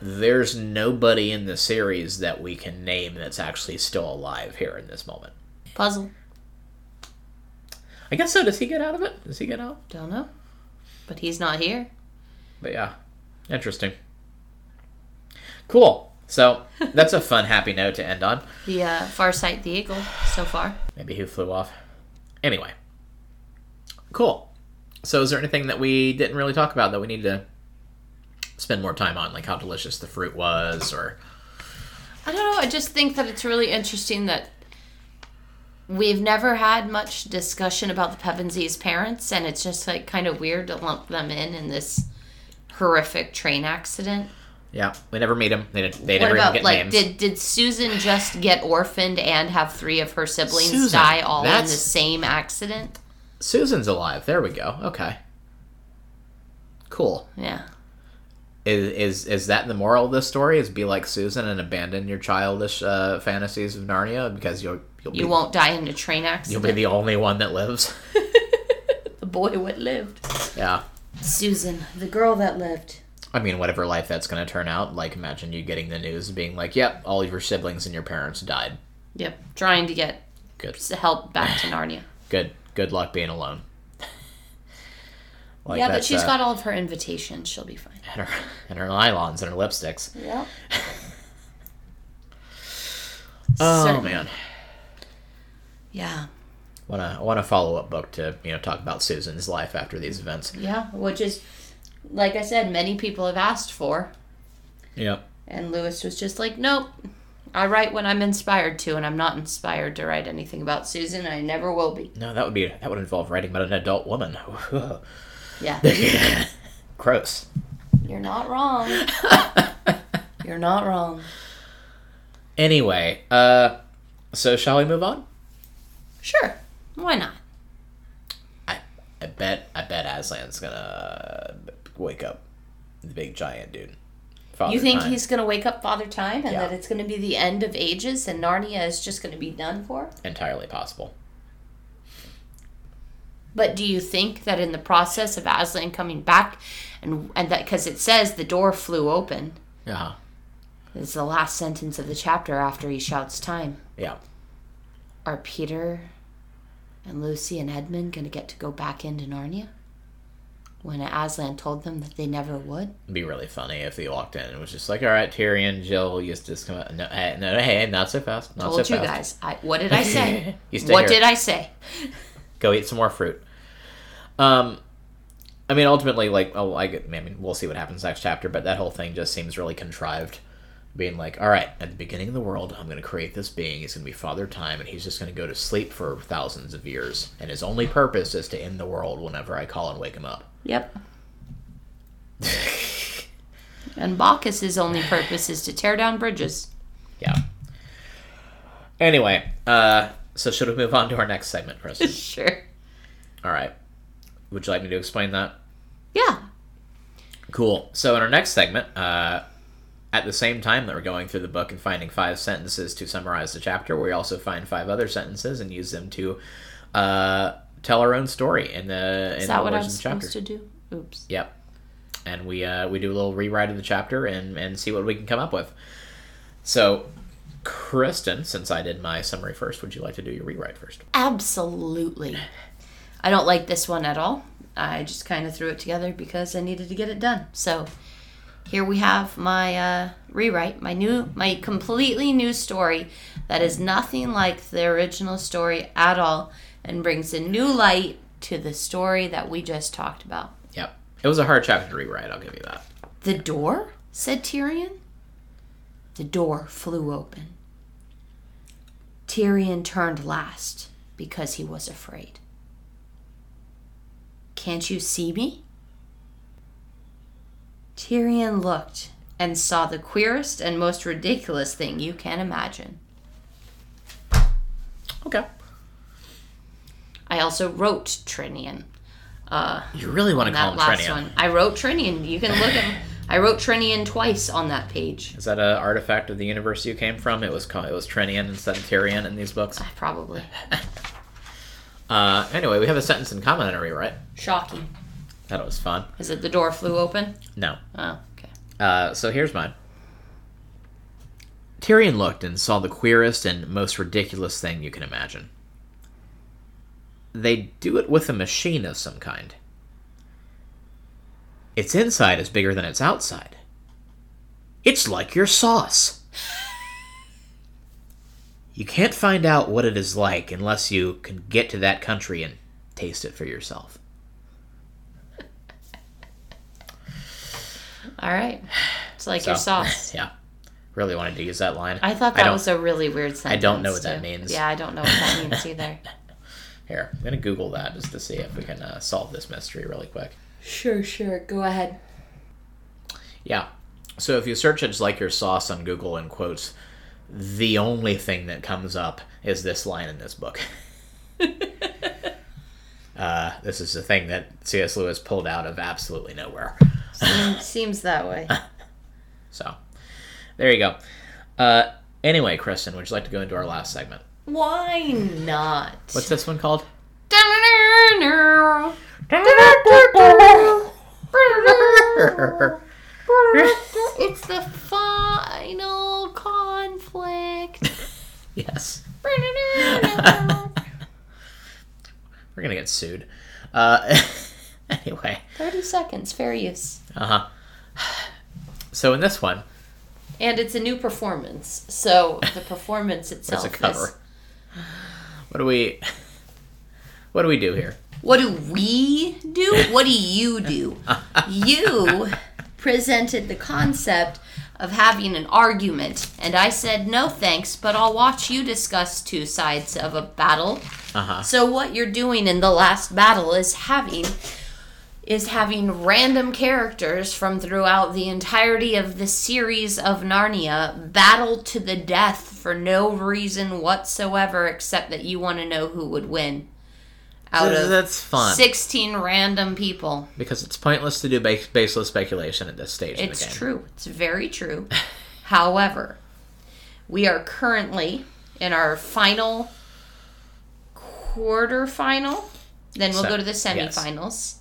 there's nobody in the series that we can name that's actually still alive here in this moment. Puzzle. I guess so. Does he get out of it? Does he get out? Don't know. But he's not here. But yeah, interesting. Cool. So *laughs* that's a fun, happy note to end on. The uh, Farsight the Eagle so far. Maybe who flew off. Anyway, cool. So is there anything that we didn't really talk about that we need to spend more time on, like how delicious the fruit was, or I don't know. I just think that it's really interesting that we've never had much discussion about the Pevensies' parents, and it's just like kind of weird to lump them in in this horrific train accident. yeah, we never meet them. They didn't. They What never about even get like names. did did Susan just get orphaned and have three of her siblings Susan, die all in the same accident? Susan's alive. There we go. Okay. Cool. Yeah. Is is is that the moral of this story? Is be like Susan and abandon your childish uh, fantasies of Narnia because you'll you'll You be, won't die in a train accident. you'll be the only one that lives. *laughs* the boy what lived. yeah. Susan, the girl that lived. I mean, whatever life that's going to turn out. Like, imagine you getting the news being like, "Yep, all of your siblings and your parents died." Yep. Trying to get Good, help back to Narnia. good, good luck being alone. *laughs* like yeah, but she's uh, got all of her invitations. She'll be fine. and her and her nylons and her lipsticks. Yep. *laughs* Oh Certainly. man, Yeah. wanna I want a follow up book to you know talk about Susan's life after these events. Yeah. Which is, like I said, many people have asked for. Yep. And Lewis was just like, nope. I write when I'm inspired to, and I'm not inspired to write anything about Susan. I never will be. No, that would be that would involve writing about an adult woman. Yeah. *laughs* Gross. You're not wrong. *laughs* You're not wrong. Anyway, uh, so shall we move on? Sure. Why not? I I bet I bet Aslan's gonna wake up the big giant dude. Father you think Time. he's going to wake up Father Time and Yeah. that it's going to be the end of ages and Narnia is just going to be done for? entirely possible? But do you think that in the process of Aslan coming back and and that because it says the door flew open uh-huh. Yeah, is the last sentence of the chapter after he shouts time. yeah. Are Peter and Lucy and Edmund going to get to go back into Narnia? When Aslan told them that they never would? It'd be really funny if he walked in and was just like, "All right, Tirian, Jill, you just come out. No, hey, no, hey, not so fast. Not so fast." Told so you fast. guys. I, what did I say? *laughs* You stay what here. did I say? Go eat some more fruit." Um, I mean, ultimately, like, oh, I get. I mean, we'll see what happens next chapter, but that whole thing just seems really contrived. Being like, all right, at the beginning of the world, I'm going to create this being. He's going to be Father Time, and he's just going to go to sleep for thousands of years. And his only purpose is to end the world whenever I call and wake him up. Yep. *laughs* And Bacchus's only purpose is to tear down bridges. Yeah. Anyway, uh, so should we move on to our next segment, Kristen? *laughs* sure. All right. Would you like me to explain that? Yeah. Cool. So in our next segment, uh, at the same time that we're going through the book and finding five sentences to summarize the chapter, we also find five other sentences and use them to uh, tell our own story in the in Is the that what I words was of the chapter. to do? Oops. Yep. And we uh, we do a little rewrite of the chapter and and see what we can come up with. So, Kristen, since I did my summary first, would you like to do your rewrite first? Absolutely. I don't like this one at all. I just kind of threw it together because I needed to get it done. So here we have my uh, rewrite, my new, my completely new story that is nothing like the original story at all and brings a new light to the story that we just talked about. Yep. It was a hard chapter to rewrite, I'll give you that. The door? said Tirian. The door flew open. Tirian turned last because he was afraid. Can't you see me? Tirian looked and saw the queerest and most ridiculous thing you can imagine. Okay. I also wrote Trinian. Uh, You really want to call that him last Trinian. one. I wrote Trinian. You can look at. I wrote Trinian twice on that page. Is that an artifact of the universe you came from? It was called, it was Trinian instead of Tirian in these books. Probably. *laughs* Uh, anyway, we have a sentence in common in a rewrite. Shocking. That was fun. Is it the door flew open? No. Oh, okay. Uh, so here's mine. Tirian looked and saw the queerest and most ridiculous thing you can imagine. they do it with a machine of some kind. Its inside is bigger than its outside. It's like your sauce. *laughs* You can't find out what it is like unless you can get to that country and taste it for yourself. All right. It's like your sauce. *laughs* Yeah. Really wanted to use that line. I thought that don't- was a really weird sentence. I don't know what that means. Yeah, I don't know what that means *laughs* either. Here, I'm gonna Google that just to see if we can uh, solve this mystery really quick. Sure, sure. Go ahead. Yeah. So if you search it's like your sauce on Google in quotes, the only thing that comes up is this line in this book. *laughs* uh, this is the thing that C.S. Lewis pulled out of absolutely nowhere. Seems, seems that way. *laughs* So there you go. Uh, anyway, Kristen, would you like to go into our last segment? Why not? What's this one called? *laughs* It's the final conflict. *laughs* yes. We're gonna get sued. Uh, anyway, 30 seconds, fair use. uh huh. So in this one, And it's a new performance. So the *laughs* performance itself it's a cover. is. What do we? What do we do here? What do we do? What do you do? *laughs* you presented the concept of having an argument, and I said no thanks, but I'll watch you discuss two sides of a battle. Uh huh. So what you're doing in the last battle is having is having random characters from throughout the entirety of the series of Narnia battle to the death for no reason whatsoever except that you want to know who would win out of That's fun 16 random people. because it's pointless to do base- baseless speculation at this stage. It's true. It's very true. *laughs* However, we are currently in our final quarterfinal. Then we'll Se- go to the yes.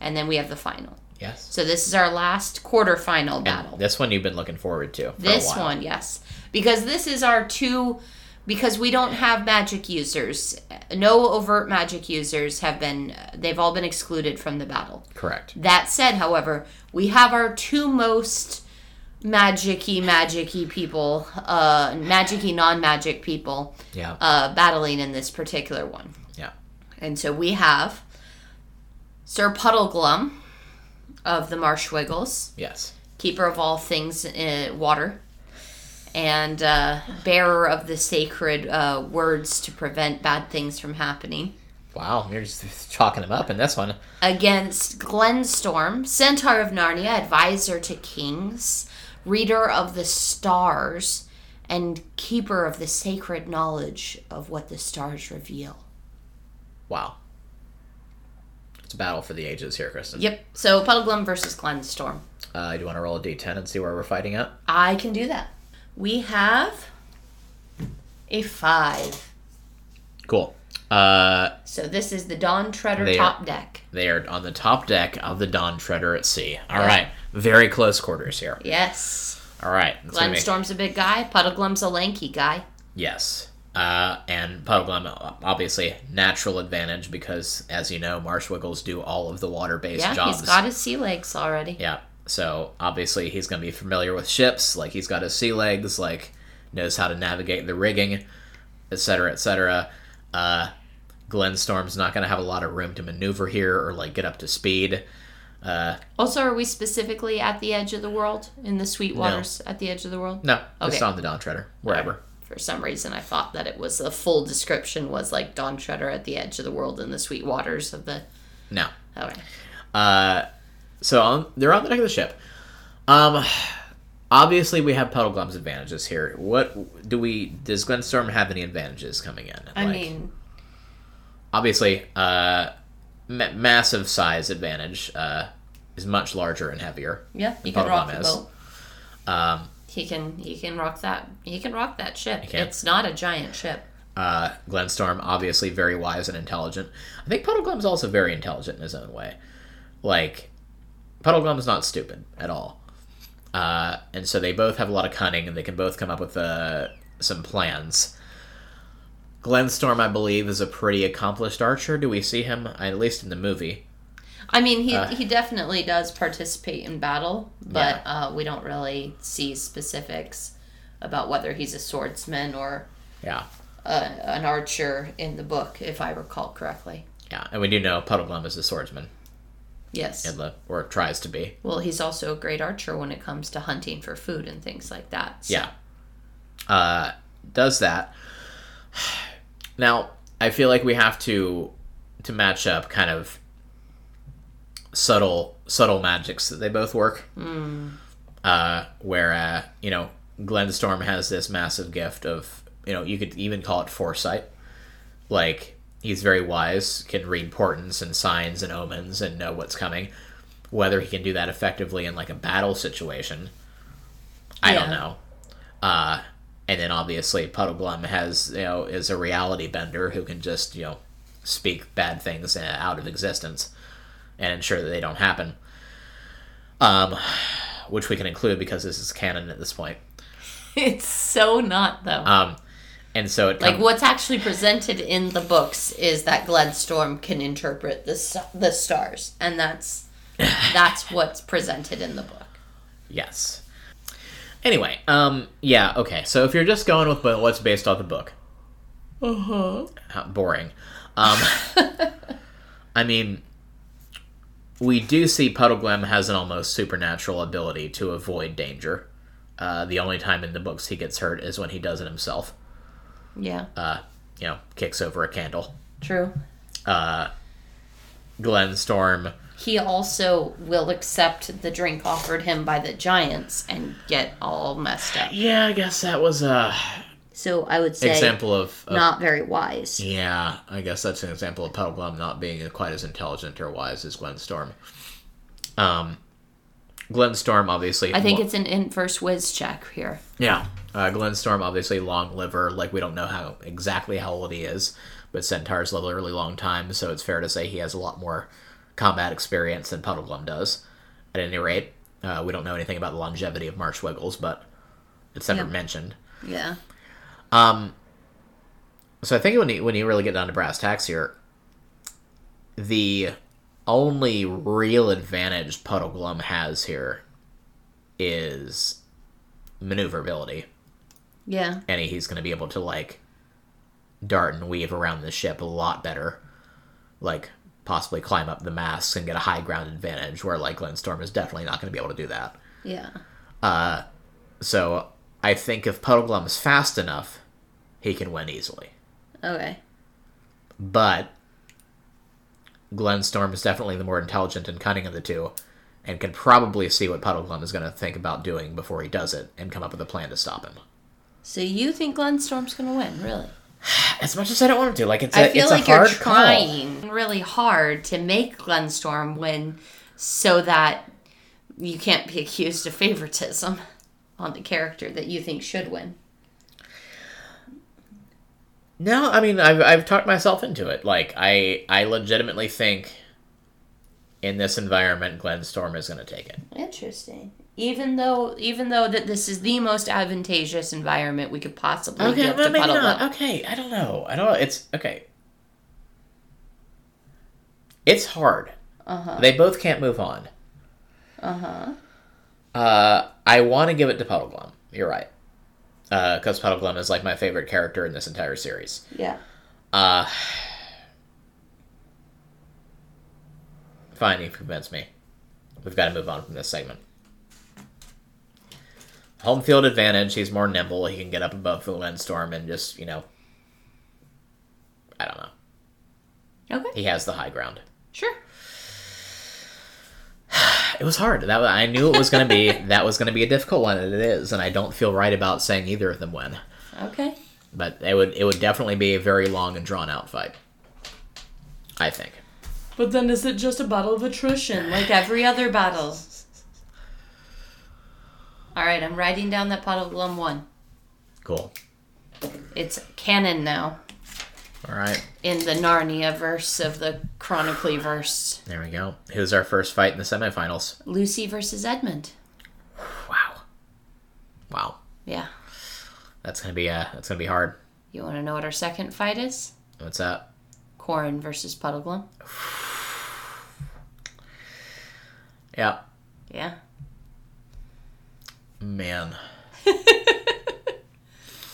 And then we have the final. Yes. So this is our last quarterfinal battle. And this one you've been looking forward to. For this one, yes. Because this is our two because we don't have magic users. No overt magic users have been they've all been excluded from the battle. Correct. That said, however, we have our two most magicy magicy people, uh magicy non-magic people Yeah. uh battling in this particular one. yeah. And so we have Sir Puddleglum of the Marsh Wiggles. Yes. keeper of all things uh, water, and uh, bearer of the sacred uh, words to prevent bad things from happening. Wow, you're just chalking them up in this one. Against Glenstorm, Centaur of Narnia, advisor to kings, reader of the stars, and keeper of the sacred knowledge of what the stars reveal. Wow. A battle for the ages here, Kristen. Yep, so Puddleglum versus Glenstorm. Uh, do you want to roll a d10 and see where we're fighting at? I can do that. We have a five. Cool. Uh, So this is the Dawn Treader They are- top deck. they are on the top deck of the Dawn Treader at sea. All Yeah. right, very close quarters here. Yes. All right. Glenstorm's a big guy. Puddleglum's a lanky guy. Yes. Uh, and Puddleglum, obviously, natural advantage because, as you know, Marshwiggles do all of the water-based Yeah, jobs. he's got his sea legs already. Yeah. So obviously he's going to be familiar with ships. Like he's got his sea legs. Like knows how to navigate the rigging, etc., etc. Uh, Glenstorm's not going to have a lot of room to maneuver here or like get up to speed. Uh, Also, are we specifically at the edge of the world in the sweet waters at the edge of the world? no, just Okay. on the Dawn Treader, wherever. For some reason, I thought that it was a full description was like Dawn Treader at the edge of the world in the sweet waters of the. No. Okay. Uh, so on, they're on the deck of the ship. Um, obviously we have Puddleglum's advantages here. What do we? Does Glenstorm have any advantages coming in? I Like, mean, obviously, uh, ma- massive size advantage. Uh, is much larger and heavier. yeah, he than can rock the boat. Um, He can he can rock that he can rock that ship. It's not a giant ship. uh, Glenstorm, obviously very wise and intelligent. I think Puddleglum's also very intelligent in his own way. Like, Puddleglum's not stupid at all. Uh, and so they both have a lot of cunning and they can both come up with uh, some plans. Glenstorm, I believe, is a pretty accomplished archer. Do we see him at least in the movie? I mean, he Uh, he definitely does participate in battle, but uh, we don't really see specifics about whether he's a swordsman or Yeah, uh, an archer in the book, if I recall correctly. yeah, and we do know Puddleglum is a swordsman, Yes. in the, or tries to be. Well, he's also a great archer when it comes to hunting for food and things like that. so- Yeah. Uh, does that. *sighs* Now, I feel like we have to to match up kind of subtle subtle magics that they both work. Uh, where uh, you know, Glenstorm has this massive gift of you know, you could even call it foresight. Like he's very wise, can read portents and signs and omens and know what's coming. Whether he can do that effectively in like a battle situation, I don't know. Uh, and then obviously Puddleglum has you know is a reality bender who can just you know speak bad things uh, out of existence and ensure that they don't happen. Um, which we can include because this is canon at this point. *laughs* It's so not, though. Um, and so it like, what's actually presented in the books is that Glenstorm can interpret the, the stars, and that's *laughs* that's what's presented in the book. Yes. Anyway, um, yeah, okay. So if you're just going with what's based off the book, Uh-huh. boring. Um, *laughs* I mean, we do see Puddleglum has an almost supernatural ability to avoid danger. Uh, the only time in the books he gets hurt is when he does it himself. Yeah, Uh, you know, kicks over a candle. true. Uh, Glenstorm, He also will accept the drink offered him by the giants and get all messed up. yeah, I guess that was a So I would say example of, of not very wise. Yeah, I guess that's an example of Puddleglum not being quite as intelligent or wise as Glenstorm. Um, Glenstorm obviously. I think it's an inverse whiz check here. yeah. Uh, Glenstorm obviously long liver. Like we don't know how exactly how old he is, but centaurs live a really long time, so it's fair to say he has a lot more combat experience than Puddleglum does. At any rate, uh, we don't know anything about the longevity of Marsh Wiggles, but it's never mentioned. Yeah. Um, so I think when you when you really get down to brass tacks here, the only real advantage Puddleglum has here is maneuverability, Yeah. and he's going to be able to like dart and weave around the ship a lot better, like possibly climb up the masts and get a high ground advantage. Where like Glenstorm is definitely not going to be able to do that. Yeah. So I think if Puddleglum is fast enough, he can win easily. Okay. but Glenstorm is definitely the more intelligent and cunning of the two, and can probably see what Puddleglum is going to think about doing before he does it, and come up with a plan to stop him. So you think Glenstorm's gonna win, really? *sighs* As much as I don't want him to, like it's I a, feel it's like you're call. trying really hard to make Glenstorm win so that you can't be *laughs* accused of favoritism on the character that you think should win. No, I mean I've I've talked myself into it. Like I I legitimately think in this environment, Glenstorm is going to take it. Interesting. Even though even though that this is the most advantageous environment we could possibly Okay, give well, to maybe not. Okay, I don't know. I don't. know. It's okay. It's hard. Uh-huh. They both can't move on. Uh-huh. Uh, I want to give it to Puddleglum. You're right. Because Puddleglum is like my favorite character in this entire series. Yeah. Uh, fine, you've convinced me. We've got to move on from this segment. Home field advantage. He's more nimble. He can get up above the windstorm and just, you know. I don't know. Okay. He has the high ground. Sure. *sighs* It was hard. That I knew it was going to be *laughs* that was going to be a difficult one, and it is. And I don't feel right about saying either of them win. Okay. But it would it would definitely be a very long and drawn out fight. I think. But then is it just a battle of attrition like every other battle? All right, I'm writing down that Puddleglum won. Cool. It's canon now All right. in the Narnia verse of the Chronically verse. There we go. Who's our first fight in the semifinals? Lucy versus Edmund. Wow. Wow. Yeah. That's gonna be uh that's gonna be hard. You want to know what our second fight is? What's that? Corin versus Puddleglum. *sighs* Yeah. Yeah. Man. *laughs*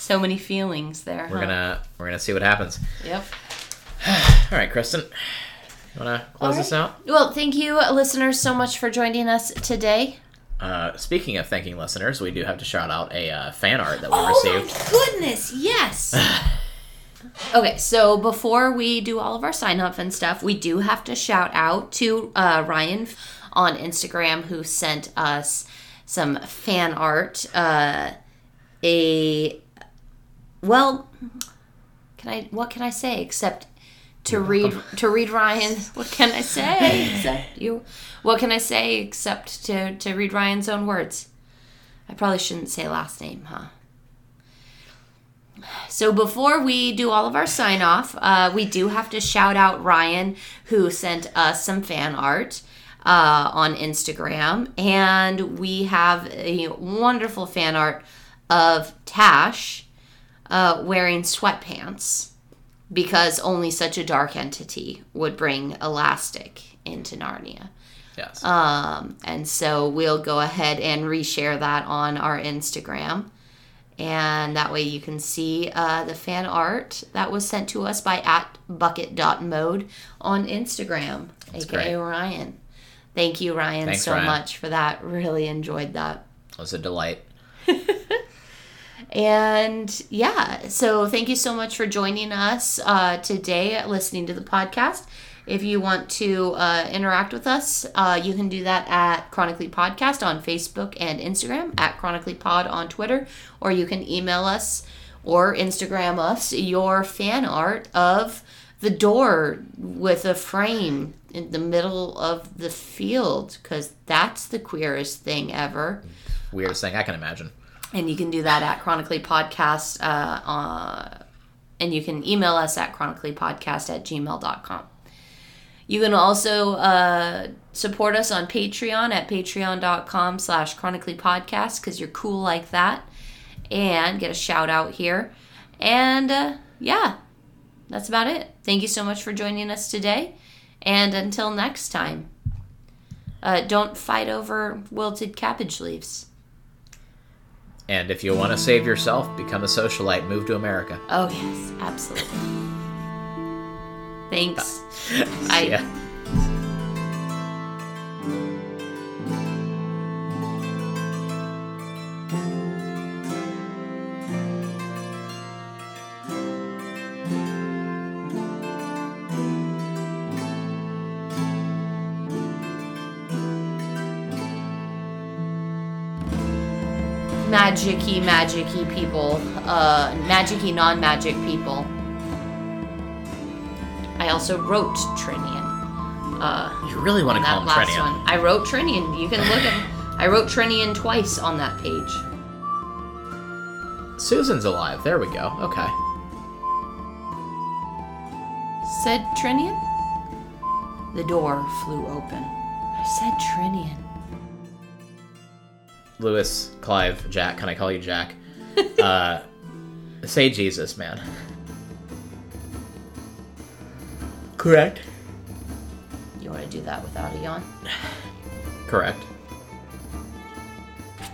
So many feelings there. We're huh? gonna we're gonna see what happens. Yep. *sighs* All right, Kristen. You wanna close All this out? Well, thank you, listeners, so much for joining us today. Uh, speaking of thanking listeners, we do have to shout out a uh, fan art that we Oh received. my goodness, yes. *sighs* okay, so before we do all of our sign up and stuff, we do have to shout out to uh, Ryan on Instagram who sent us some fan art. Uh, a well, can I? What can I say except to read to read Ryan? *laughs* What can I say *laughs* except you? What can I say except to to read Ryan's own words? I probably shouldn't say last name, huh? So before we do all of our sign off, uh, we do have to shout out Ryan who sent us some fan art uh, on Instagram, and we have a wonderful fan art of Tash uh, wearing sweatpants because only such a dark entity would bring elastic into Narnia. Yes. Um, and so we'll go ahead and reshare that on our Instagram. And that way you can see uh, the fan art that was sent to us by at bucket.mode on Instagram, aka great. Ryan. Thank you, Ryan, Thanks, so Ryan. much for that. Really enjoyed that. it was a delight. *laughs* And yeah, so thank you so much for joining us uh, today, listening to the podcast. If you want to uh, interact with us, uh, you can do that at Chronically Podcast on Facebook and Instagram, at Chronically Pod on Twitter, or you can email us or Instagram us your fan art of the door with a frame in the middle of the field, because that's the queerest thing ever. Weirdest thing I can imagine. And you can do that at Chronically Podcast. Uh, uh, and you can email us at chronicallypodcast at gmail.com. You can also uh, support us on Patreon at patreon.com slash chronically podcast because you're cool like that. And get a shout out here. And uh, yeah, that's about it. Thank you so much for joining us today. And until next time, uh, don't fight over wilted cabbage leaves. And if you want to save yourself, become a socialite, move to America. Oh, yes, absolutely. Thanks. *laughs* Bye. Yeah. Magic-y, magic-y people. Uh, magic-y, non-magic people. I also wrote Trinian. Uh, You really want to call that him last Trinian. one. I wrote Trinian. You can look at. I wrote Trinian twice on that page. Susan's alive. There we go. Okay. Said Trinian? The door flew open. I said Trinian. Lewis, Clive, Jack. Can I call you Jack? *laughs* uh, say Jesus, man. Correct. You want to do that without a yawn? Correct.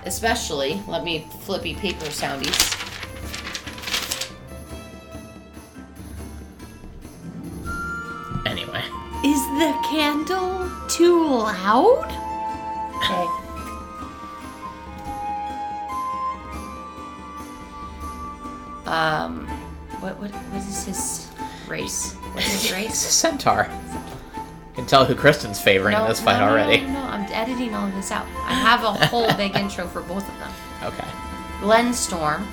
Especially, let me flippy paper soundies. Anyway. Is the candle too loud? Okay. Um, what what what is his race? What's his *laughs* It's race? a centaur. You can tell who Kristen's favoring in this fight no, no, already. No, no, I'm editing all of this out. I have a whole big *laughs* intro for both of them. Okay. Glenstorm,